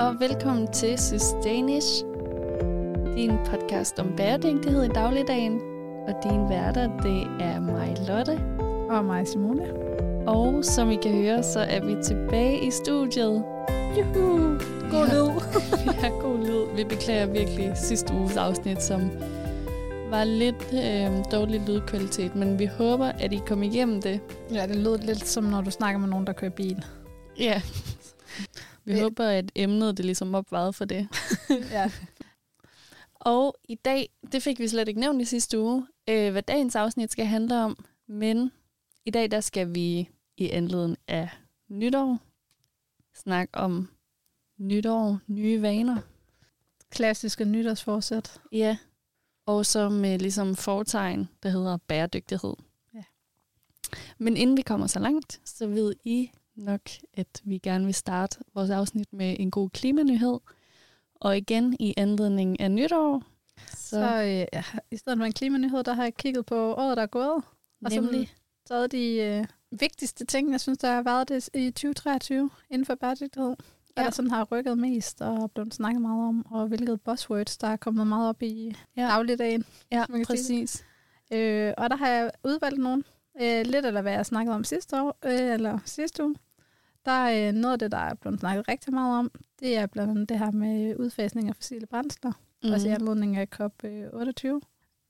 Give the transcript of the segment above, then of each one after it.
og velkommen til Sustainish, din podcast om bæredygtighed i dagligdagen. Og din værter, det er mig, Lotte. Og mig, Simone. Og som I kan høre, så er vi tilbage i studiet. Juhu! God Ja. lyd. ja, god lyd. Vi beklager virkelig sidste uges afsnit, som var lidt øh, dårlig lydkvalitet, men vi håber, at I kom igennem det. Ja, det lød lidt som, når du snakker med nogen, der kører bil. Ja. Vi Øh. håber, at emnet det ligesom opvejede for det. ja. Og i dag, det fik vi slet ikke nævnt i sidste uge, øh, hvad dagens afsnit skal handle om. Men i dag, der skal vi i anledning af nytår snakke om nytår, nye vaner. Klassiske nytårsforsæt. Ja. Og så med ligesom fortegn, der hedder bæredygtighed. Ja. Men inden vi kommer så langt, så ved I nok, at vi gerne vil starte vores afsnit med en god klimanyhed. Og igen i anledning af nytår. Så, Så øh, ja, i stedet for en klimanyhed, der har jeg kigget på året, der er gået. Og så nemlig, taget de øh, vigtigste ting, jeg synes, der har været det i 2023 inden for bæredygtighed. Ja. Der sådan har rykket mest og blevet snakket meget om, og hvilket buzzwords, der er kommet meget op i Ja. dagligdagen. ja, præcis. Øh, og der har jeg udvalgt nogle. Øh, lidt af hvad jeg snakkede om sidste år, øh, eller sidste uge. Der er øh, noget af det, der er blevet snakket rigtig meget om. Det er blandt andet det her med udfasning af fossile brændsler. Mm. Også i anledning af COP28.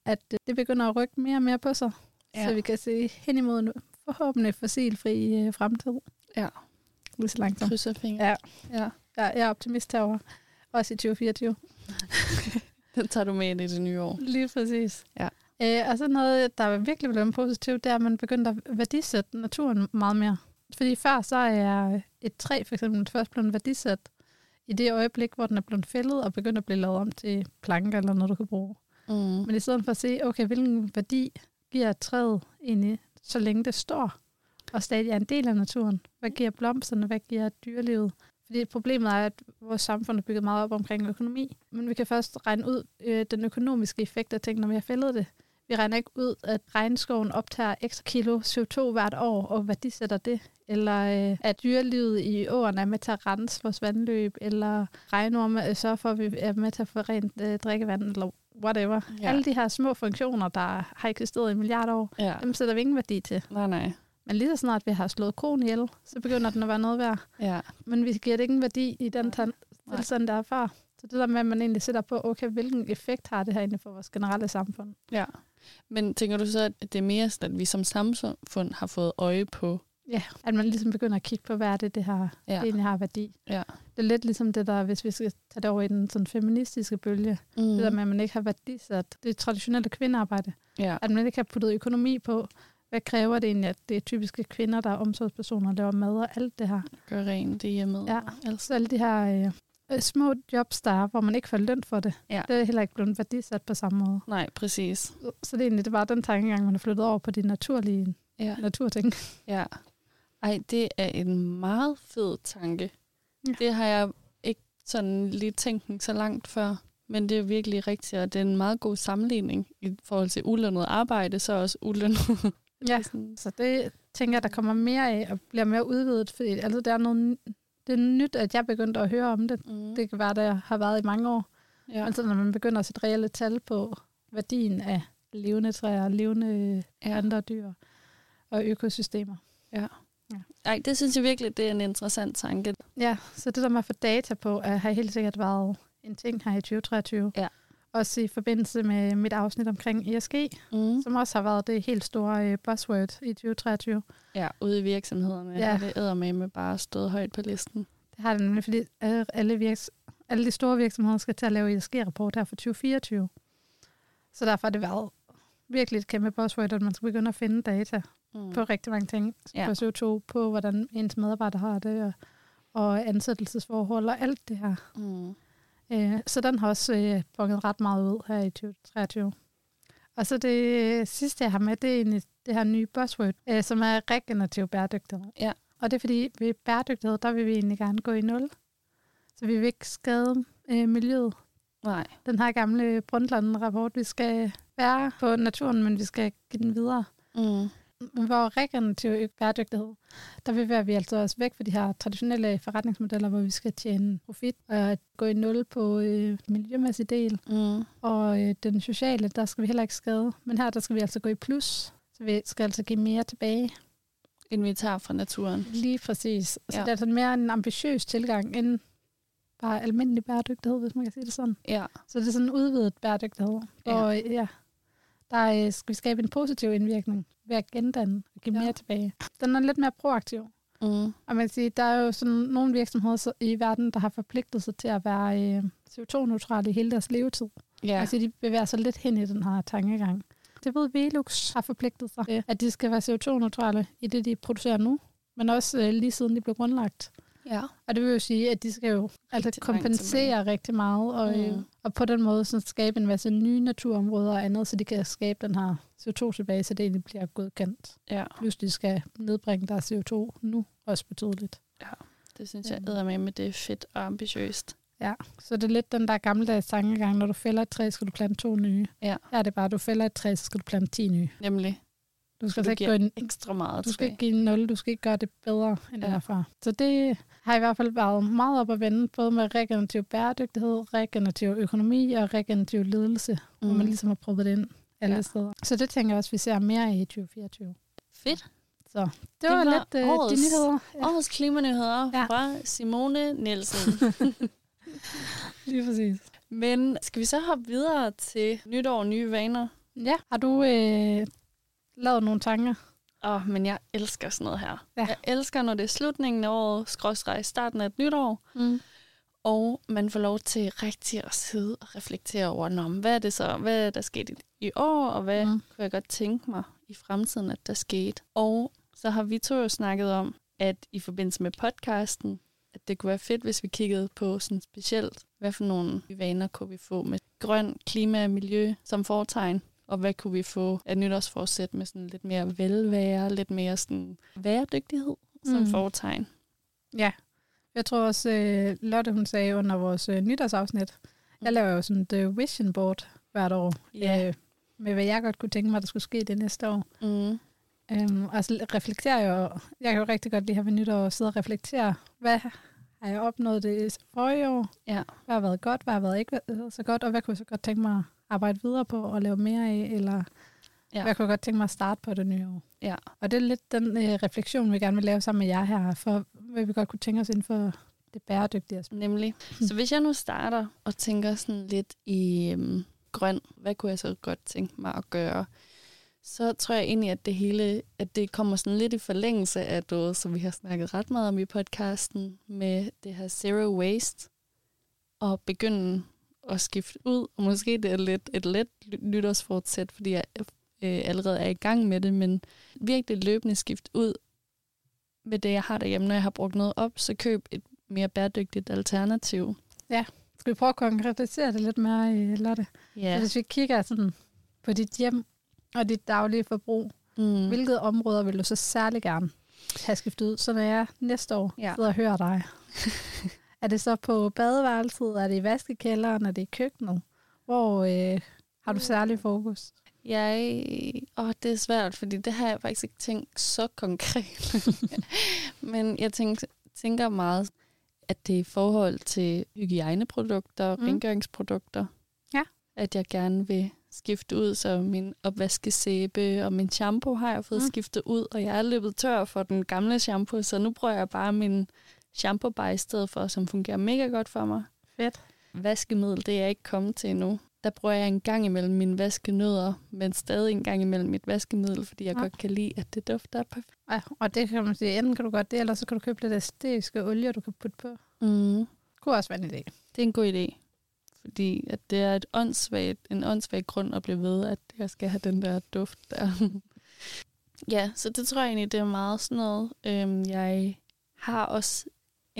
At øh, det begynder at rykke mere og mere på sig. Ja. Så vi kan se hen imod en forhåbentlig fossilfri øh, fremtid. Ja. Lige så langsomt. Krydser fingre. Ja. ja. Ja, jeg er optimist herovre. Også i 2024. Den tager du med ind i det nye år. Lige præcis. Ja. Øh, og så noget, der er virkelig blevet positivt, det er, at man begynder at værdisætte naturen meget mere. Fordi før så er et træ for eksempel først blevet værdisat i det øjeblik, hvor den er blevet fældet og begynder at blive lavet om til planker eller noget, du kan bruge. Mm. Men i stedet for at se, okay, hvilken værdi giver træet egentlig, så længe det står og stadig er en del af naturen? Hvad giver blomsterne? Hvad giver dyrelivet? Fordi problemet er, at vores samfund er bygget meget op omkring økonomi. Men vi kan først regne ud øh, den økonomiske effekt af ting, når vi har fældet det. Vi regner ikke ud, at regnskoven optager ekstra kilo CO2 hvert år, og værdisætter det. Eller øh, at dyrelivet i åerne er med til at rense vores vandløb, eller regnorme øh, sørger for, at vi er med til at få rent øh, drikkevand, eller whatever. Ja. Alle de her små funktioner, der har eksisteret i milliarder år, Ja. dem sætter vi ingen værdi til. Nej, nej. Men lige så snart vi har slået konen ihjel, så begynder den at være noget værd. Ja. Men vi giver det ingen værdi i den tilstand, der er før. Så det der med, at man egentlig sætter på, okay, hvilken effekt har det her egentlig for vores generelle samfund? ja. Men tænker du så, at det er mere sådan, at vi som samfund har fået øje på... Ja, at man ligesom begynder at kigge på, hvad er det, det, her, Ja. det egentlig har værdi. Ja. Det er lidt ligesom det der, hvis vi skal tage det over i den sådan feministiske bølge, Mm. det der med, at man ikke har værdisat det traditionelle kvindearbejde. Ja. At man ikke har puttet økonomi på, hvad kræver det egentlig, at det er typiske kvinder, der er omsorgspersoner, laver mad og alt det her. Gør rent det hjemme. Ja, Altså. så alle de her øh, små jobs, der er, hvor man ikke får løn for det, Ja. det er heller ikke blevet værdisat på samme måde. Nej, præcis. Så, så det er egentlig det var den tankegang, man har flyttet over på de naturlige Ja. naturting. ja. Ej, det er en meget fed tanke. Ja. Det har jeg ikke sådan lige tænkt så langt før. Men det er virkelig rigtigt, og det er en meget god sammenligning i forhold til ulønnet arbejde, så også ulønnet. Ja, så det tænker jeg, der kommer mere af og bliver mere udvidet, fordi altså, det er noget, det er nyt, at jeg begyndte at høre om det. mm. Det kan være, der har været i mange år. ja. Altså når man begynder at sætte reelle tal på værdien af levende træer, levende Ja. andre dyr og økosystemer. Ja. Ja. Ej, det synes jeg virkelig, det er en interessant tanke. Ja, så det der med at få data på, har helt sikkert været en ting her i 2023. Ja. Også i forbindelse med mit afsnit omkring ESG, Mm. som også har været det helt store øh, buzzword i 2023. Ja, ude i virksomhederne ja. Ja. har det eddermame bare stået højt på listen. Det har det nemlig, fordi alle, alle, virks, alle de store virksomheder skal til at lave ESG-rapport her for 2024. Så derfor har det været virkelig et kæmpe buzzword, at man skal begynde at finde data Mm. på rigtig mange ting. Ja. På CO2, på hvordan ens medarbejdere har det, og, og ansættelsesforhold og alt det her. Mm. Øh, så den har også øh, ret meget ud her i 2023. Og så det sidste, jeg har med, det er egentlig det her nye buzzword, øh, som er regenerativ bæredygtighed. Ja. Og det er fordi, ved bæredygtighed, der vil vi egentlig gerne gå i nul. Så vi vil ikke skade øh, miljøet. Nej. Den her gamle Brundtland-rapport, vi skal være på naturen, men vi skal give den videre. Mm. Hvor regenerativ bæredygtighed, der vil vi altså også væk fra de her traditionelle forretningsmodeller, hvor vi skal tjene profit og gå i nul på øh, miljømæssig del. Mm. Og øh, den sociale, der skal vi heller ikke skade. Men her, der skal vi altså gå i plus. Så vi skal altså give mere tilbage. End vi tager fra naturen. Lige præcis. Så Ja. det er altså mere en ambitiøs tilgang end bare almindelig bæredygtighed, hvis man kan sige det sådan. Ja. Så det er sådan en udvidet bæredygtighed. Ja. Og ja, der øh, skal vi skabe en positiv indvirkning ved at gendanne og give Ja. mere tilbage. Den er lidt mere proaktiv. Mm. Og man kan sige, der er jo sådan nogle virksomheder i verden, der har forpligtet sig til at være øh, CO2-neutrale i hele deres levetid. Ja. Altså, de bevæger sig lidt hen i den her tankegang. Det ved Velux har forpligtet sig til, at de skal være CO2-neutrale i det, de producerer nu, men også øh, lige siden de blev grundlagt. Ja. Og det vil jo sige, at de skal jo altså kompensere rigtig meget, og, Mm. øh, og på den måde så skabe en masse nye naturområder og andet, så de kan skabe den her CO2 tilbage, så det egentlig bliver godkendt. Ja. Plus de skal nedbringe deres CO2 nu også betydeligt. Det synes jeg æder med, med det er fedt og ambitiøst. Ja, så det er lidt den der gammeldags tankegang, når du fælder et træ, skal du plante to nye. Ja. Her er det bare, at du fælder et træ, så skal du plante 10 nye. Nemlig, Du skal du altså ikke gå en, ekstra meget du skal tilbage. ikke give en 0, du skal ikke gøre det bedre, end ja. er før. Så det har i hvert fald været meget op at vende, både med regenerativ bæredygtighed, regenerativ økonomi og regenerativ ledelse, mm. hvor man ligesom har prøvet det ind alle Ja. steder. Så det tænker jeg også, vi ser mere i 2024. Fedt. Så det, Det var, var lidt øh, de årets- nyheder. Ja, Årets klimanyheder Ja. fra Simone Nielsen. lige præcis. Men skal vi så hoppe videre til nytår, nye vaner? Ja, har du øh, lavet nogle tanker? Åh, oh, men jeg elsker sådan noget her. Ja. Jeg elsker, når det er slutningen af året, skråstreg starten af et nytår, Mm. og man får lov til rigtig at sidde og reflektere over, Nå, hvad er det så, hvad er der sket i, år, og hvad mm. Kunne jeg godt tænke mig i fremtiden, at der skete. Og så har vi to jo snakket om, at i forbindelse med podcasten, at det kunne være fedt, hvis vi kiggede på sådan specielt, hvad for nogle vaner kunne vi få med grøn, klima og miljø som foretegn, og hvad kunne vi få af nytårsforsæt med sådan lidt mere velvære, lidt mere sådan væredygtighed som Mm. foretegn. Ja, jeg tror også, øh, Lotte hun sagde under vores øh, nytårsafsnit, jeg laver jo sådan The Vision Board hvert år, Ja. øh, med hvad jeg godt kunne tænke mig, der skulle ske det næste år. Mm. Øhm, og så reflekterer jeg jo, jeg kan jo rigtig godt lide her ved nytår at sidde og reflektere, hvad har jeg opnået det forrige år? Ja. Hvad har været godt, hvad har været ikke så godt, og hvad kunne jeg så godt tænke mig arbejde videre på og lave mere af, eller Ja. hvad kunne jeg godt tænke mig at starte på det nye år? Ja. Og det er lidt den øh, refleksion, vi gerne vil lave sammen med jer her, for hvad vi godt kunne tænke os inden for det bæredygtige aspekt. Nemlig. Så hvis jeg nu starter og tænker sådan lidt i øhm, grøn, hvad kunne jeg så godt tænke mig at gøre? Så tror jeg egentlig, at det hele, at det kommer sådan lidt i forlængelse af noget, som vi har snakket ret meget om i podcasten, med det her zero waste, og begynde at skifte ud, og måske det er lidt et let nytårsfortsæt, fordi jeg øh, allerede er i gang med det, men virkelig løbende skifte ud med det, jeg har derhjemme. Når jeg har brugt noget op, så køb et mere bæredygtigt alternativ. Skal vi prøve at konkretisere det lidt mere, øh, Lotte? Ja. Ja. Hvis vi kigger sådan på dit hjem og dit daglige forbrug, Mm. mm. hvilke områder vil du så særlig gerne have skiftet ud, så når jeg næste år Ja. ja. sidder og hører dig? er det så på badeværelset? Er det i vaskekælderen? Er det i køkkenet? Hvor øh, har du særlig fokus? Jeg... Åh, det er svært, fordi det har jeg faktisk ikke tænkt så konkret. Men jeg tænker, tænker meget, at det er i forhold til hygiejneprodukter, mm. Rengøringsprodukter. Ja. At jeg gerne vil skifte ud, så min opvaskesæbe og min shampoo har jeg fået mm. Skiftet ud, og jeg er løbet tør for den gamle shampoo, så nu bruger jeg bare min shampoo bare i stedet for, som fungerer mega godt for mig. Fedt. Vaskemiddel, det er jeg ikke kommet til endnu. Der bruger jeg en gang imellem mine vaskenødder, men stadig en gang imellem mit vaskemiddel, fordi jeg Ja. godt kan lide, at det dufter perfekt. Ja, og det kan man sige, enten kan du godt det, eller så kan du købe lidt æstetiske olie, du kan putte på. Mm. Det kunne også være en idé. Det er en god idé, fordi at det er et åndssvagt, en åndssvag grund at blive ved, at jeg skal have den der duft der. ja, så det tror jeg egentlig, det er meget sådan noget. Øhm, jeg har også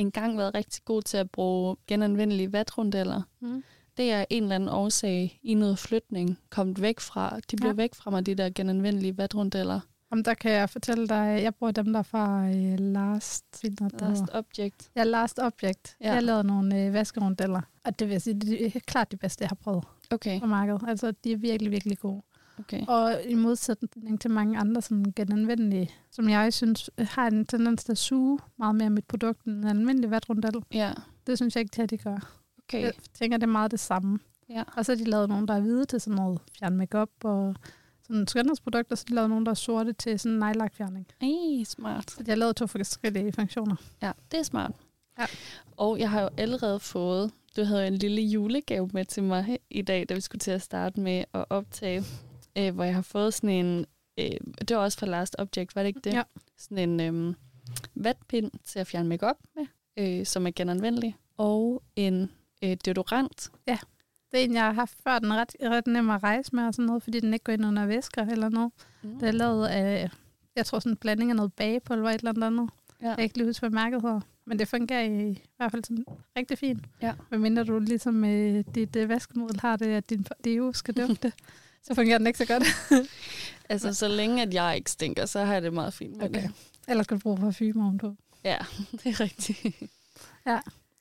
engang været rigtig god til at bruge genanvendelige vatrundeller. Mm. det er en eller anden årsag i noget flytning kommet væk fra. De blev ja. Væk fra mig, de der genanvendelige vatrundeller. Om der kan jeg fortælle dig, jeg bruger dem der fra øh, Last, Last object. Ja, Last Object. Ja. Jeg lavede nogle øh, vaskerundeller, og det vil jeg sige, det er klart de bedste, jeg har prøvet Okay, på markedet. Altså, de er virkelig, virkelig gode. Okay. Og i modsætning til mange andre sådan genanvendelige, som jeg synes har en tendens til at suge meget mere mit produkt end en almindelig vatrundel. Ja, Det synes jeg ikke til, at de gør. okay. Jeg tænker, det er meget det samme. Ja. Og så har de lavet nogle, der er hvide til sådan noget fjern makeup og sådan skønhedsprodukter, så de lavet nogle, der er sorte til sådan nejlakfjerning. Ej, smart. Så de har lavet to forskellige funktioner. Ja, det er smart. Ja. Og jeg har jo allerede fået, du havde jo en lille julegave med til mig i dag, da vi skulle til at starte med at optage, øh, hvor jeg har fået sådan en, øh, det var også fra Last Object, var det ikke det? Ja. Sådan en øh, vatpind til at fjerne makeup med, øh, som er genanvendelig, og en øh, deodorant. Det er en, jeg har haft før. Den er ret, ret nem at rejse med og sådan noget, fordi den ikke går ind under væsker eller noget. Mm. Det er lavet af, jeg tror sådan en blanding af noget bagepulver et eller andet. Ja. Jeg kan ikke lige huske, hvad mærket hedder. Men det fungerer i, i hvert fald sådan rigtig fint. Ja. Medmindre du ligesom med dit uh, vaskemiddel har det, at din deo skal dufte, så fungerer den ikke så godt. Altså, så længe at jeg ikke stinker, så har jeg det meget fint med Okay. det. Ellers skal du bruge parfume ovenpå. Ja, det er rigtigt.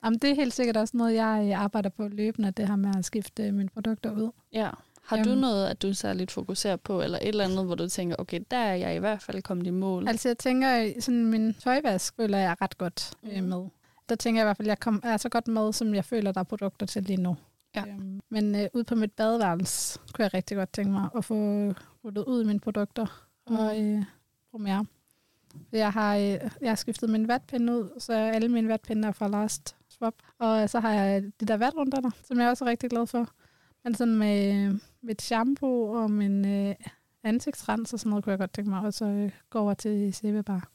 Jamen, det er helt sikkert også noget, jeg arbejder på løbende, det her med at skifte mine produkter ud. Ja. Har du Jamen. noget, at du særligt fokuserer på, eller et eller andet, hvor du tænker, okay, der er jeg i hvert fald kommet i mål? Altså, jeg tænker, sådan min tøjvask føler jeg ret godt øh, Mhm. med. Der tænker jeg i hvert fald, at jeg kom, er så godt med, som jeg føler, der er produkter til lige nu. Ja. Øhm, men øh, ud på mit badeværelse kunne jeg rigtig godt tænke mig at få ruttet ud mine produkter og øh, bruge mere. Jeg har, øh, jeg har skiftet min vatpinde ud, så alle mine vatpinde er fra Last Swap. Og så har jeg de der vatrundander, som jeg også er rigtig glad for. Men sådan med mit shampoo og min øh, ansigtsrens og sådan noget, kunne jeg godt tænke mig også at gå over til CB-bar.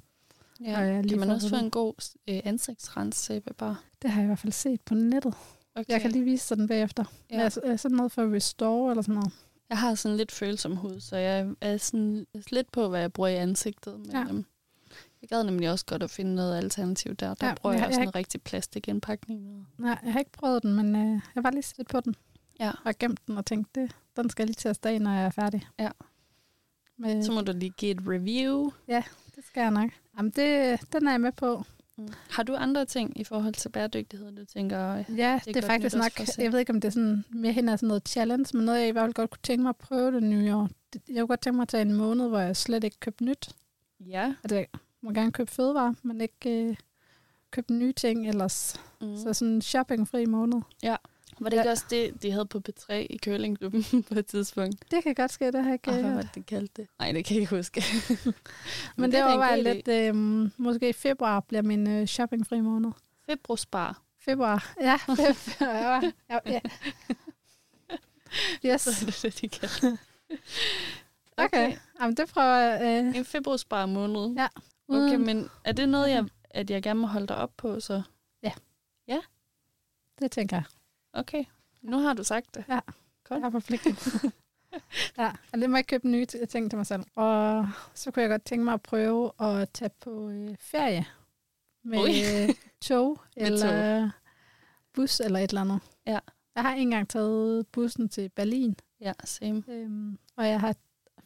Ja. Og jeg lige kan man også få en god øh, ansigtsrens sæbebar? Det har jeg i hvert fald set på nettet. Okay. Jeg kan lige vise dig den bagefter. Ja. Ja. Altså, er sådan noget for restore eller sådan noget. Jeg har sådan lidt følsom hud, så jeg er sådan lidt på, hvad jeg bruger i ansigtet. Men, Ja. ja. øhm, jeg gad nemlig også godt at finde noget alternativ der. Der Ja, ja, bruger men jeg jeg- også jeg- noget rigtig plastikindpakning. Nej, jeg har ikke prøvet den, men øh, jeg var lige set på den. Ja. Og gemt den og tænkt, det, den skal jeg lige til at af, når jeg er færdig. Ja. Med, Så må du lige give et review. det skal jeg nok. Jamen, det, den er jeg med på. Mm. Har du andre ting i forhold til bæredygtighed, du tænker, øh, Ja, det er, det er faktisk nok, jeg ved ikke, om det er sådan mere hen af sådan noget challenge, men noget, jeg i hvert fald godt kunne tænke mig at prøve det nye år. Jeg kunne godt tænke mig at tage en måned, hvor jeg slet ikke købte nyt. ja. Altså, jeg må gerne købe fødevarer, men ikke øh, købe nye ting ellers. Mm. Så sådan en shoppingfri måned. Var det ikke Ja. også det, de havde på P3 i Curlingklubben på et tidspunkt? Det kan godt ske, det har jeg ikke Oh, øh, hvad var hørt. det, de kaldte det? Nej, det kan jeg ikke huske. Men det er da en overvejer god jeg idé. lidt, øh, måske i februar bliver min øh, shoppingfri måned. Februarspar. Februar, ja. februar. ja, ja. Yes, Så er det det, de kaldte okay. Jamen, det prøver jeg. Øh, En februarspar måned. Ja. Okay, men er det noget, jeg, at jeg gerne må holde dig op på, så? Det tænker jeg. Okay, nu har du sagt det. Godt. Jeg er forpligtet. ja, og det må jeg købe nye ting til mig selv. Og så kunne jeg godt tænke mig at prøve at tage på øh, ferie med Ui. tog Med eller bus eller et eller andet. Ja. Jeg har engang taget bussen til Berlin, Ja, same. øhm, og jeg har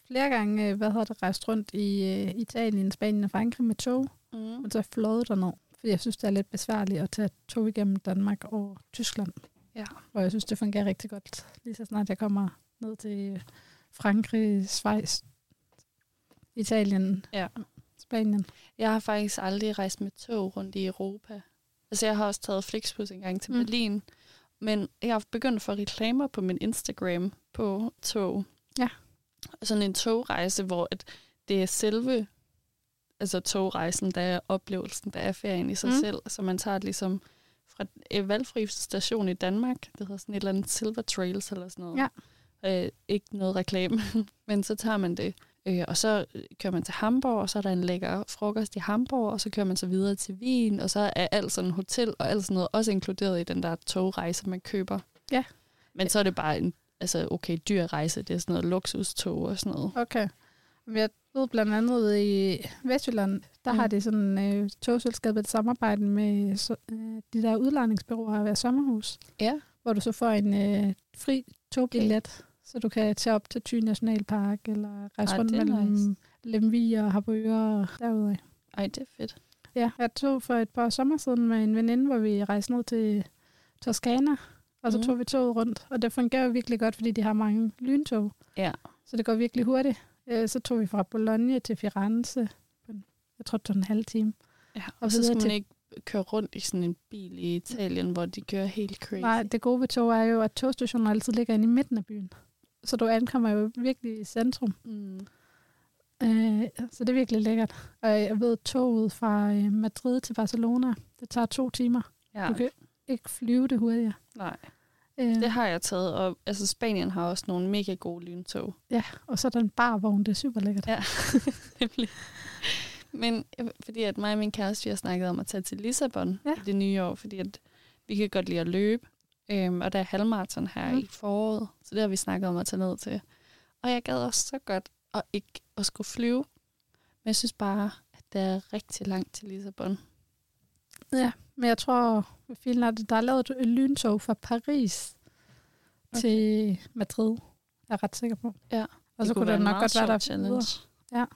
flere gange øh, hvad hedder det, rejst rundt i øh, Italien, Spanien og Frankrig med tog, Mm. og så fløjet derned. Fordi jeg synes, det er lidt besværligt at tage tog igennem Danmark og Tyskland. Ja. Og jeg synes, det fungerer rigtig godt, lige så snart jeg kommer ned til Frankrig, Schweiz, Italien, Ja. Spanien. Jeg har faktisk aldrig rejst med tog rundt i Europa. Altså, jeg har også taget Flixbus en gang til Mm. Berlin. Men jeg har begyndt at få reklamer på min Instagram på tog. Ja. Sådan en togrejse, hvor at det er selve altså togrejsen, der er oplevelsen, der er ferien i sig Mm. selv. Så man tager ligesom fra en valgfri station i Danmark, det hedder sådan et eller andet Silver Trails eller sådan noget. Ja. Øh, ikke noget reklame, men så tager man det. Øh, og så kører man til Hamburg, og så er der en lækker frokost i Hamburg, og så kører man så videre til Wien, og så er alt sådan hotel og alt sådan noget også inkluderet i den der togrejse, man køber. Ja. Men så er det bare en altså okay, dyr rejse. Det er sådan noget luksustog og sådan noget. Okay. Jeg ved blandt andet i Vestjylland, der mm. Mm. har de sådan øh, togselskabet et samarbejde med så, øh, de der udlejningsbyråer ved sommerhus, Ja. hvor du så får en øh, fri togbillet, så du kan tage op til Thy Nationalpark, eller rejse Ej, rundt det mellem nice. Lemvig og Harboøre og derude. Ej, det er fedt. Ja, jeg tog for et par sommer siden med en veninde, hvor vi rejste ned til Toskana, og så Mhm. tog vi toget rundt, og det fungerer virkelig godt, fordi de har mange lyntog. Ja. Så det går virkelig hurtigt. Øh, så tog vi fra Bologna til Firenze. Jeg tror, det tog en halv time. Ja, og, Og så videre skal man til- ikke køre rundt i sådan en bil i Italien, hvor de kører helt crazy. Nej, det gode ved tog er jo, at togstationen altid ligger inde i midten af byen. Så du ankommer jo virkelig i centrum. Mm. Øh, så det er virkelig lækkert. Og jeg ved, toget fra øh, Madrid til Barcelona, det tager to timer. Ja, Du kan ikke flyve det hurtigere. nej. Øh, Det har jeg taget, og altså Spanien har også nogle mega gode lyntog. og så er der en barvogn, det er super lækkert. Ja. Nemlig. Men øh, fordi at mig og min kæreste, vi har snakket om at tage til Lissabon Ja. ja. i det nye år, fordi at vi kan godt lide at løbe. Øhm, og der er halvmarathon her Mm. i foråret, så det har vi snakket om at tage ned til. Og jeg gad også så godt at ikke at skulle flyve. Men jeg synes bare, at det er rigtig langt til Lissabon. Ja, men jeg tror, det, der er lavet et lyntog fra Paris okay. Til Madrid. Jeg er ret sikker på. Ja, Og så kunne det en nok godt være, der er videre. challenge.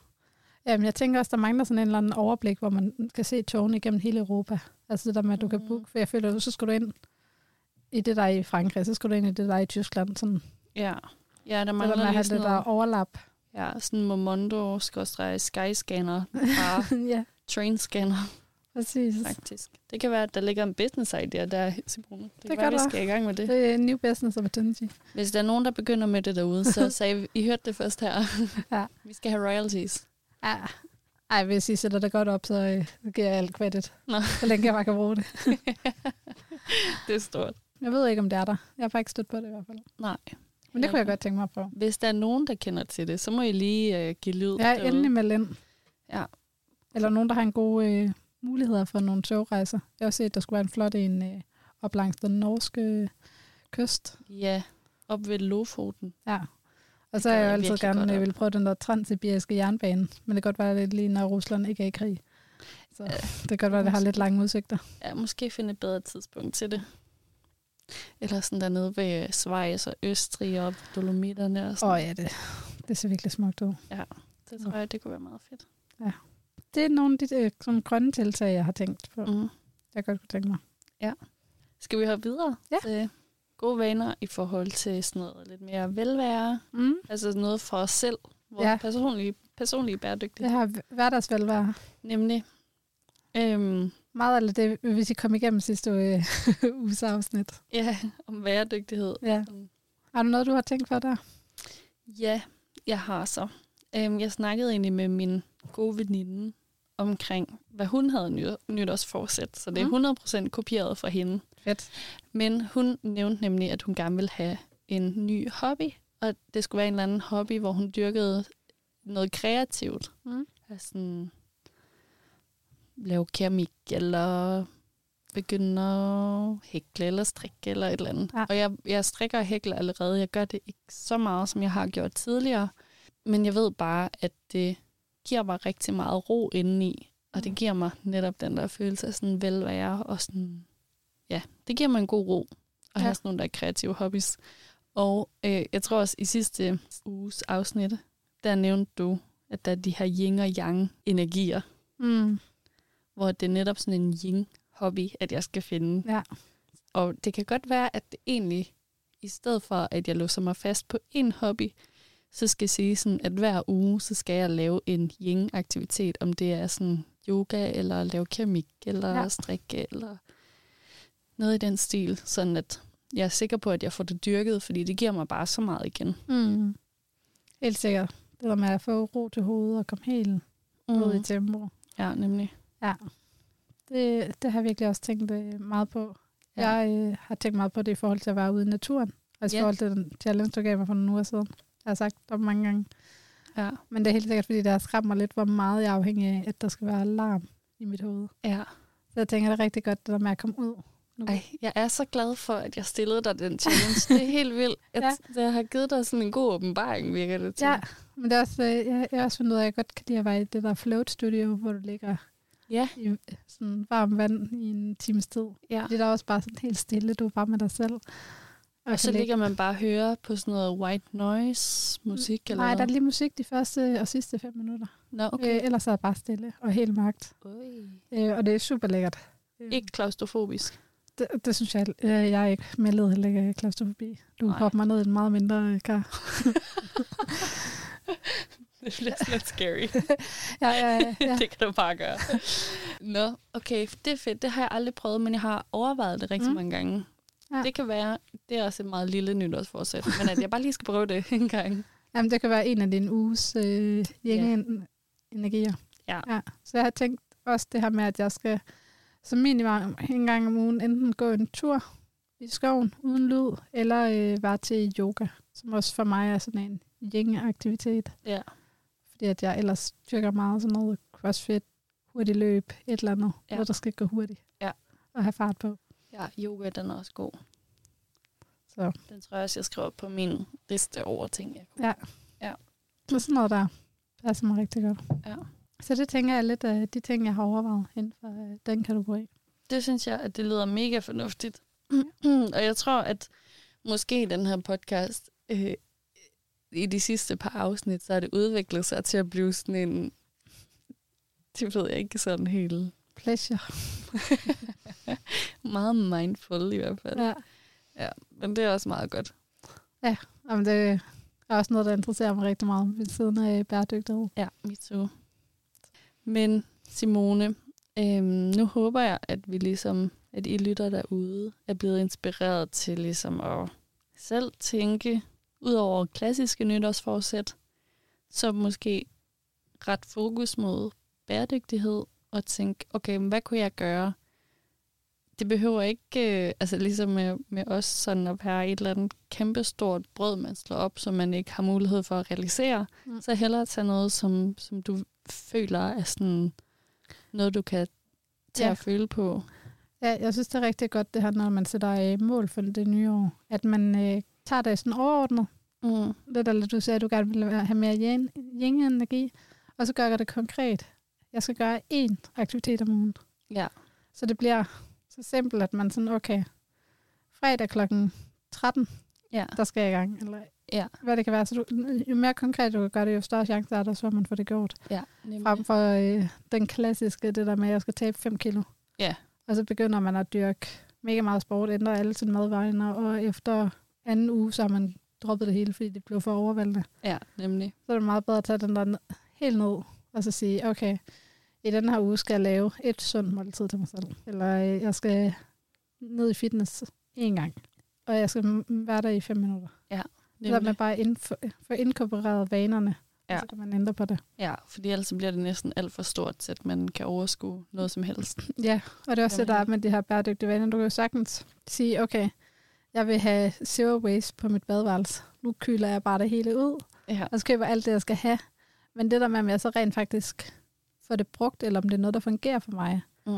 Jamen, jeg tænker også, der mangler sådan en eller anden overblik, hvor man kan se togene igennem hele Europa. Altså det der med, at du kan Mm. booke, for jeg føler, at så skal du ind i det, der er i Frankrig, så skal du ind i det, der er i Tyskland. Sådan, Ja. Ja, der det der mangler med at lige sådan det der overlap. Ja, sådan Momondo, Skyscanner, bare ja, Trainscanner. præcis. faktisk. Det kan være, at der ligger en business idea der, Simone. Det, det kan være, vi der. skal i gang med det. Det er en new business opportunity. Hvis der er nogen, der begynder med det derude, så sagde vi, I hørte det først her. Ja. Vi skal have royalties. Ja. Ej, hvis I sætter det godt op, så øh, giver jeg alt credit. Nå. Så længe jeg bare kan bruge det. det er stort. Jeg ved ikke, om det er der. Jeg har bare ikke stødt på det i hvert fald. Nej. Men det kunne jeg godt tænke mig prøve. Hvis der er nogen, der kender til det, så må I lige uh, give lyd. Ja, derude. endelig meld ind. Ja. Eller nogen, der har en god øh, muligheder for nogle togrejser. Jeg har set, at der skulle være en flot en øh, op langs den norske øh, kyst. Ja, op ved Lofoten. Ja. Og så har jeg jeg altid gerne øh, vil prøve den der transsibiriske jernbane. Men det kan godt være, er lige når Rusland ikke er i krig. Så Ja, det kan godt være, at det har lidt lange udsigter. Ja, måske finde et bedre tidspunkt til det. Eller sådan dernede ved øh, Schweiz og Østrig og Dolomitterne og Åh sådan. oh, ja, det, det ser virkelig smukt ud. Det tror jeg, det kunne være meget fedt. Det er nogle af de øh, sådan grønne tiltag, jeg har tænkt på. Mm. Jeg godt kunne tænke mig. Skal vi hoppe videre Ja. til gode vaner i forhold til sådan noget lidt mere velvære? Mm. Altså noget for os selv. Vores Ja. personlige, personlige Det bæredygtighed. har hverdagsvelvære. Nemlig. Øhm, Meget af det, hvis I kom igennem sidste øh, uges afsnit. ja, om bæredygtighed. Ja. Har du noget, du har tænkt på der? Ja, jeg har så. Øhm, jeg snakkede egentlig med min gode veninde omkring, hvad hun havde nyt, nytårsforsæt. Så det er 100% kopieret fra hende. Fedt. Men hun nævnte nemlig, at hun gerne ville have en ny hobby. Og det skulle være en eller anden hobby, hvor hun dyrkede noget kreativt. Mm. Altså sådan, lave keramik, eller begynde at hækle eller strikke, eller et eller andet. Ja. Og jeg, jeg strikker og hækler allerede. Jeg gør det ikke så meget, som jeg har gjort tidligere. Men jeg ved bare, at det giver mig rigtig meget ro indeni. Og det giver mig netop den der følelse af sådan velvære og sådan, ja, det giver mig en god ro at Ja. ja. have sådan nogle der kreative hobbies. Og øh, jeg tror også i sidste uges afsnit, der nævnte du, at der er de her yin og yang energier, Mm. hvor det er netop sådan en yin hobby, at jeg skal finde. Ja. Og det kan godt være, at det egentlig, i stedet for at jeg låser mig fast på en hobby, så skal jeg sige sådan, at hver uge, så skal jeg lave en yin-aktivitet, om det er sådan yoga, eller lave keramik, eller Ja. strikke, eller noget i den stil, sådan at jeg er sikker på, at jeg får det dyrket, fordi det giver mig bare så meget igen. Mm. Helt sikkert. Det der med at få ro til hovedet og komme helt mm. ud i tempo. Ja, nemlig. Ja. Det, det har jeg virkelig også tænkt øh, meget på. Ja. Jeg øh, har tænkt meget på det i forhold til at være ude i naturen. Altså i Ja. forhold til den challenge, du gav mig for nogle uger siden. Jeg har sagt det mange gange. Ja. Men det er helt sikkert, fordi det har skræmt mig lidt, hvor meget jeg er afhængig af, at der skal være alarm i mit hoved. ja. Så jeg tænker, det er rigtig godt, det der med at komme ud. Nu. Ej, jeg er så glad for, at jeg stillede dig den challenge. Det er helt vildt. Jeg, ja. jeg har givet dig sådan en god åbenbaring, virker det til. Ja, men det er også, øh, jeg, jeg har også fundet ud af, at jeg godt kan lide at være i det der float studio, hvor du ligger Ja. i øh, sådan varmt vand i en times tid. ja. Det er også bare sådan helt stille, du er bare med dig selv. Og så ligger man bare og hører på sådan noget white noise musik, eller Nej, der er lige musik de første og sidste fem minutter. Nå, Okay. Øh, ellers er det bare stille og helt. Ui. Øh, og det er super lækkert. Øh, Ikke klaustrofobisk. Det, det synes jeg, øh, jeg er ikke meldet heller ikke klaustrofobi. Du Nej. hopper mig ned i en meget mindre øh, kar. Det bliver lidt scary. Ja, ja, ja. ja. det kan du bare gøre. Nå, okay, det er fedt. Det har jeg aldrig prøvet, men jeg har overvejet det rigtig Mm. mm. mange gange. Ja. Det kan være, det er også et meget lille nytårsforsæt, men at jeg bare lige skal prøve det en gang. Jamen, det kan være en af dine uges øh, energier. Ja. ja. Så jeg har tænkt også det her med, at jeg skal som minimum en gang om ugen enten gå en tur i skoven uden lyd, eller øh, være til yoga, som også for mig er sådan en yin-aktivitet. Ja. Fordi at jeg ellers dyrker meget sådan noget crossfit, hurtig løb, et eller andet. Ja. hvor der skal gå hurtigt. Ja. Og have fart på. Ja, yoga, den er også god. Så, Den tror jeg også, jeg skriver på min liste over ting, jeg kunne. ja. Ja. Så sådan noget der passer mig rigtig godt. Ja. Så det tænker jeg er lidt af de ting, jeg har overvejet inden for øh, den kategori. Det synes jeg, at det lyder mega fornuftigt. og jeg tror, at måske den her podcast, øh, i de sidste par afsnit, så har det udviklet sig til at blive sådan en, det ved jeg ikke, sådan helt Pleasure. meget mindful i hvert fald. Ja. ja. Men det er også meget godt. Jamen, det er også noget, der interesserer mig rigtig meget ved siden af bæredygtighed. Ja, me too. Men Simone, øhm, nu håber jeg, at vi ligesom, at I lytter derude, er blevet inspireret til ligesom at selv tænke, ud over klassiske nytårsforsæt, så måske ret fokus mod bæredygtighed og tænke, okay, men hvad kunne jeg gøre? Det behøver ikke, øh, altså ligesom med, med os, sådan at være et eller andet kæmpestort brød, man slår op, som man ikke har mulighed for at realisere. Mm. Så hellere tage noget, som, som du føler er sådan noget, du kan tage Ja. at føle på. Ja, jeg synes, det er rigtig godt, det her, når man sætter øh, mål for det nye år. At man øh, tager det sådan overordnet. Mm. Det der, du sagde, at du gerne vil have mere yin- yin-energi. Og så gør jeg det konkret. Jeg skal gøre én aktivitet om ugen. Ja. Så det bliver så simpelt, at man sådan, okay, fredag klokken 13, Ja. der skal jeg i gang. Eller Ja. hvad det kan være. Så du, jo mere konkret du kan gøre det, jo større chance er der, så man får det gjort. Ja, nemlig. Frem for øh, den klassiske, det der med, at jeg skal tabe 5 kilo. Ja. Og så begynder man at dyrke mega meget sport, ændrer alle sine madvaner, og efter anden uge, så har man droppet det hele, fordi det blev for overvældende. Ja, nemlig. Så er det meget bedre at tage den der helt ned, og så sige, okay, i den her uge skal jeg lave et sundt måltid til mig selv. Eller øh, jeg skal ned i fitness en gang, og jeg skal være der i fem minutter. Så der med nemlig. bare ind, få, få inkorporeret vanerne, ja. Ja. og så kan man ændre på det. Ja, fordi ellers bliver det næsten alt for stort, at man kan overskue noget som helst. Ja, og det er også det, der er ja. med de her bæredygtige vaner. Du kan jo sagtens sige, okay, jeg vil have zero waste på mit badeværelse. Nu kyler jeg bare det hele ud, Ja. og så køber alt det, jeg skal have. Men det der med, om jeg så rent faktisk får det brugt, eller om det er noget, der fungerer for mig, Mm.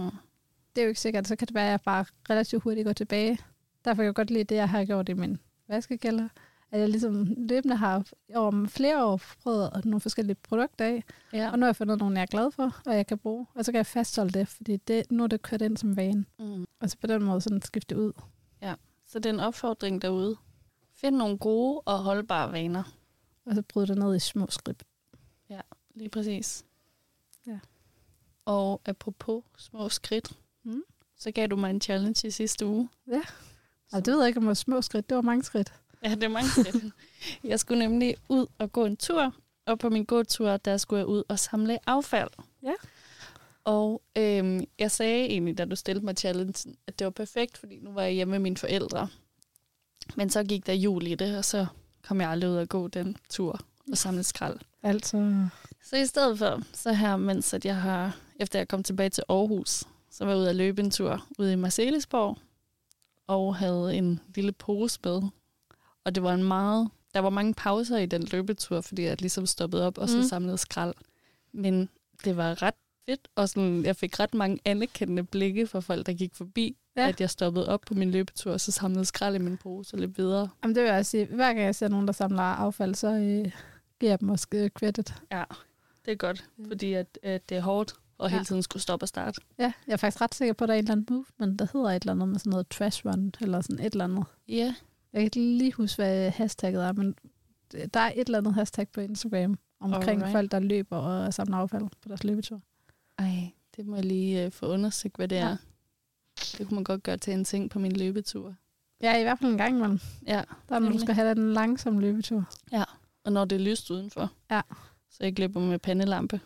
det er jo ikke sikkert. Så kan det være, at jeg bare relativt hurtigt går tilbage. Derfor kan jeg godt lide det, jeg har gjort i min vaskekælder. At jeg ligesom løbende har over flere år prøvet nogle forskellige produkter af. Ja. Og nu har jeg fundet nogle, jeg er glad for, og jeg kan bruge. Og så kan jeg fastholde det, fordi det, nu er det kørt ind som vane. Mm. Og så på den måde sådan skifte ud. Så det er en opfordring derude. Find nogle gode og holdbare vaner. Og så bryde det ned i små skridt. Lige præcis. Ja. Og apropos små skridt, Mm. så gav du mig en challenge i sidste uge. Ja. Og det ved jeg ikke, om det var små skridt. Det var mange skridt. Ja, det er mange skridt. jeg skulle nemlig ud og gå en tur, og på min gåtur, der skulle jeg ud og samle affald. Ja. Og øhm, jeg sagde egentlig, da du stillede mig challengen, at det var perfekt, fordi nu var jeg hjemme med mine forældre. Men så gik der jul i det, og så kom jeg aldrig ud og gå den tur og samle skrald. Altså, Så i stedet for, så her, mens at jeg har, efter jeg kom tilbage til Aarhus, så var jeg ude at løbe en tur ude i Marcelisborg, og havde en lille pose med. Og det var en meget, der var mange pauser i den løbetur, fordi jeg ligesom stoppede op og så Mm. samlede skrald. Men det var ret fedt, og sådan, jeg fik ret mange anerkendende blikke fra folk, der gik forbi, Ja. at jeg stoppede op på min løbetur, og så samlede skrald i min pose og løb videre. jamen det vil jeg sige, hver gang jeg ser nogen, der samler affald, så øh, giver jeg dem også øh, credit. Ja, det er godt, fordi at, at det er hårdt, og hele Ja. tiden skulle stoppe og starte. Ja, jeg er faktisk ret sikker på, at der er en eller anden movement, der hedder et eller andet med sådan noget trash run, eller sådan et eller andet. Ja, Jeg kan ikke lige huske, hvad hashtagget er, men der er et eller andet hashtag på Instagram omkring Alright. folk, der løber og samler affald på deres løbetur. Ej, det må jeg lige øh, få undersøgt, hvad det Ja. ja. er. Det kunne man godt gøre til en ting på min løbetur. Ja, i hvert fald en gang imellem. Ja, Der er, du Nemlig. skal have den langsomme løbetur. Og når det er lyst udenfor. Ja. Så jeg løber med pandelampe.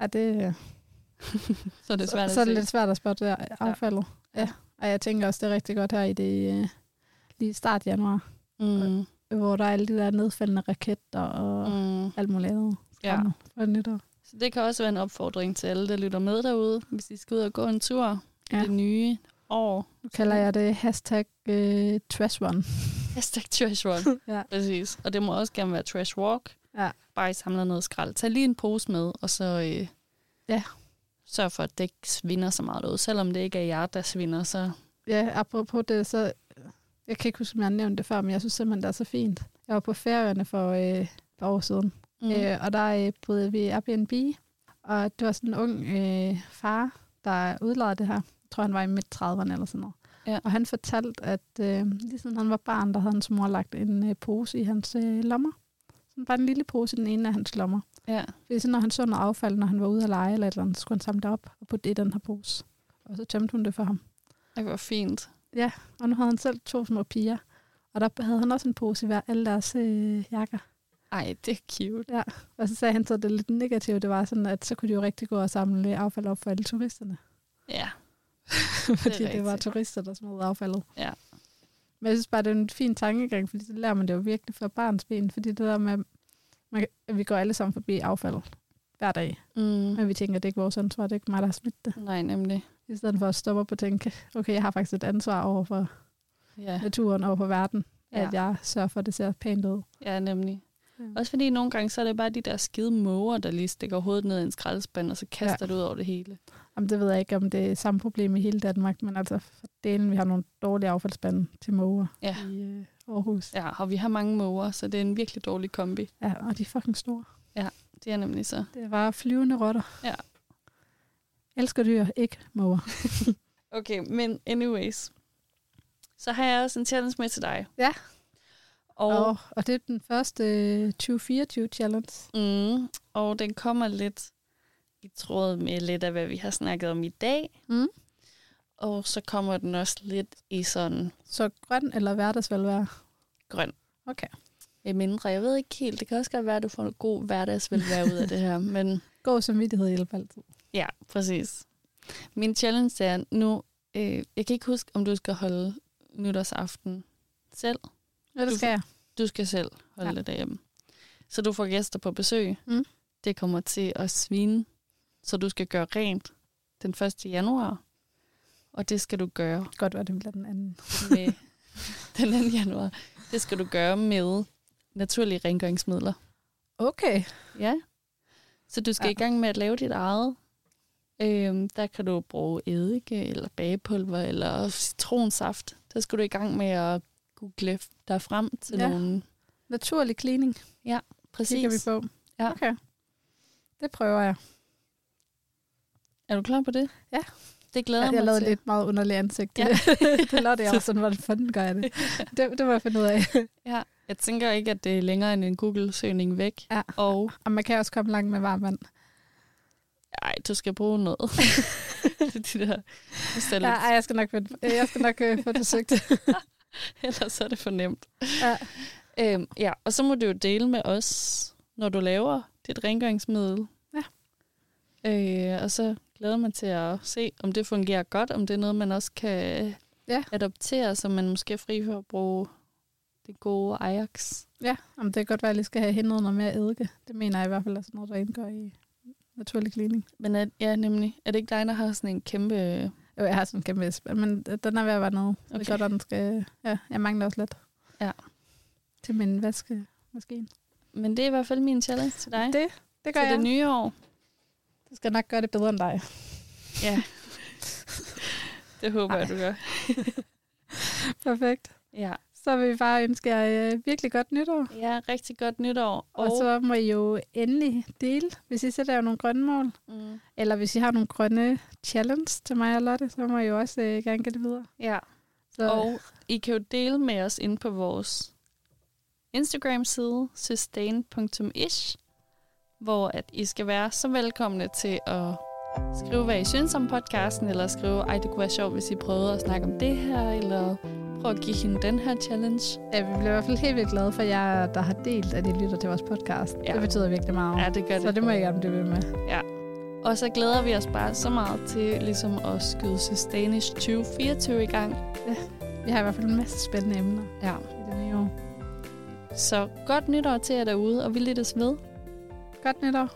Ja, det, Så er det svært så er at det se. lidt svært at spotte der affaldet. Ja. ja. Og jeg tænker også, det er rigtig godt her i det øh, lige start januar, Mm. hvor der er alle de der nedfaldende raketter og mm. Alt muligt andet. Ja. for nytår. Så det kan også være en opfordring til alle, der lytter med derude, hvis I skal ud og gå en tur. Ja. det nye år. Nu kalder jeg det hashtag øh, trash one. Hashtag trash one. Ja. Præcis. Og det må også gerne være trash walk. Ja. Bare I samler noget skrald. Tag lige en pose med, og så øh, Ja. sørg for, at det ikke svinder så meget ud. Selvom det ikke er jer, der svinder, så Ja, apropos det, så... Jeg kan ikke huske, om jeg har nævnt det før, men jeg synes simpelthen, det er så fint. Jeg var på Færøerne for øh, et par år siden, mm. øh, og der øh, boede vi Airbnb, og det var sådan en ung øh, far, der udlejede det her. Tror, han var i midt-30'erne eller sådan noget. Ja. Og han fortalte, at øh, lige siden han var barn, der havde hans mor lagt en øh, pose i hans øh, lommer. Sådan bare en lille pose i den ene af hans lommer. ja. Fordi så når han så noget affald, når han var ude at lege eller et eller andet, så skulle han samle det op og putte det i den her pose. Og så tømte hun det for ham. Det var fint. Og nu havde han selv to små piger. Og der havde han også en pose i hver alle deres øh, jakker. Ej, det er cute. Og så sagde han så, det lidt negative, det var sådan, at så kunne de jo rigtig gå og samle affald op for alle turisterne. Ja. fordi det, det var turister, der smed affaldet. Ja. Men jeg synes bare, det er en fin tankegang, fordi så lærer man det jo virkelig fra barns ben. Fordi det der med, man, at vi går alle sammen forbi affald hver dag. Mm. Men vi tænker, at det er ikke vores ansvar, det er ikke mig, der har smidt det. Nej, nemlig. I stedet for at stoppe op og tænke, okay, jeg har faktisk et ansvar over for Ja, naturen, over for verden. Ja. At jeg sørger for, at det ser pænt ud. ja nemlig. Ja. Også fordi nogle gange, så er det bare de der skide måger, der lige stikker hovedet ned i en skraldespand, og så kaster ja. det ud over det hele. Jamen, det ved jeg ikke, om det er samme problem i hele Danmark, men altså for delen, vi har nogle dårlige affaldsspande til måger Ja. i øh, Aarhus. Ja, og vi har mange måger, så det er en virkelig dårlig kombi. Ja, og de er fucking store. Det er nemlig så. Det er bare flyvende rotter. Ja. Elsker dyr, ikke måger. Okay, men anyways. Så har jeg også en challenge med til dig. Ja. Og, Og, og det er den første øh, 2024 challenge. mm, og den kommer lidt i tråd med lidt af, hvad vi har snakket om i dag. Mm. Og så kommer den også lidt i sådan Så grøn eller hverdagsvelvære? grøn. Okay. Med mindre, jeg ved ikke helt. Det kan også godt være, at du får en god hverdagsvelvære ud af det her. Men God samvittighed hjælper altid. ja, præcis. Min challenge er nu, øh, jeg kan ikke huske, om du skal holde nytårsaften selv. Ja, det Du skal jeg. Du skal selv holde Ja. det derhjemme. Så du får gæster på besøg. Mm. Det kommer til at svine. Så du skal gøre rent den 1. januar. Og det skal du gøre Godt være, det bliver den anden. med den 2. januar. Det skal du gøre med naturlige rengøringsmidler. Okay. Ja. Så du skal ja. i gang med at lave dit eget. Øhm, der kan du bruge eddike, eller bagepulver, eller citronsaft. Der skal du i gang med at google dig frem til Ja. ja. nogle... Naturlig cleaning Præcis. kigger vi på. Ja. Okay. Det prøver jeg. Er du klar på det? Ja. Det glæder Jeg, jeg jeg mig lavede til. lidt meget underlig ansigt. Ja. Det, lavede jeg også sådan, hvordan fanden gør jeg det? Det, det må jeg finde ud af. Ja. Jeg tænker ikke, at det er længere end en Google-søgning væk. Ja. Og Og man kan også komme langt med varmt vand. ej, du skal bruge noget. de der, er Ja, ej, jeg skal nok, jeg skal nok øh, få det søgt. ellers er det for nemt. Ja. Øhm, ja, og så må du jo dele med os, når du laver dit rengøringsmiddel. Ja. Øh, og så glæder man til at se, om det fungerer godt, om det er noget, man også kan Ja. adoptere, så man måske er fri for at bruge det gode Ajax. Ja, om det kan godt være, at jeg lige skal have hentet noget mere eddike. Det mener jeg i hvert fald er sådan noget, der indgår i naturlig cleaning. Men er, ja, nemlig. Er det ikke dig, der har sådan en kæmpe... Jo, jeg har sådan en kæmpe æske, men den er ved at være noget. Okay. Det er godt, at den skal... Ja, jeg mangler også lidt. Ja. Til min vaskemaskine. Men det er i hvert fald min challenge til dig. Det, det gør til jeg. det nye år. Det skal nok gøre det bedre end dig. Ja. det håber jeg, Ej. du gør. Perfekt. Ja. Så vil vi bare ønske jer øh, virkelig godt nytår. ja, rigtig godt nytår. Og, og så må I jo endelig dele, hvis I sætter jer nogle grønne mål. Mm, Eller hvis I har nogle grønne challenge til mig og Lotte, så må I jo også øh, gerne give det videre. ja. Så, Og I kan jo dele med os ind på vores Instagram-side, sustain.ish, hvor at I skal være så velkomne til at Skriv, hvad I synes om podcasten, eller skriv, ej, det kunne være sjovt, hvis I prøvede at snakke om det her, eller prøv at give hende den her challenge. Ja, vi bliver i hvert fald helt vildt glade for jer, der har delt, at I lytter til vores podcast. Ja. Det betyder virkelig meget. Ja, det gør det. Så det må I gerne blive ved med. Og så glæder vi os bare så meget til ligesom at skyde Sustainish 2024 i gang. Vi har i hvert fald en masse spændende emner Ja. i det nye år. Så godt nytår til jer derude, og vi lyttes ved. Godt nytår.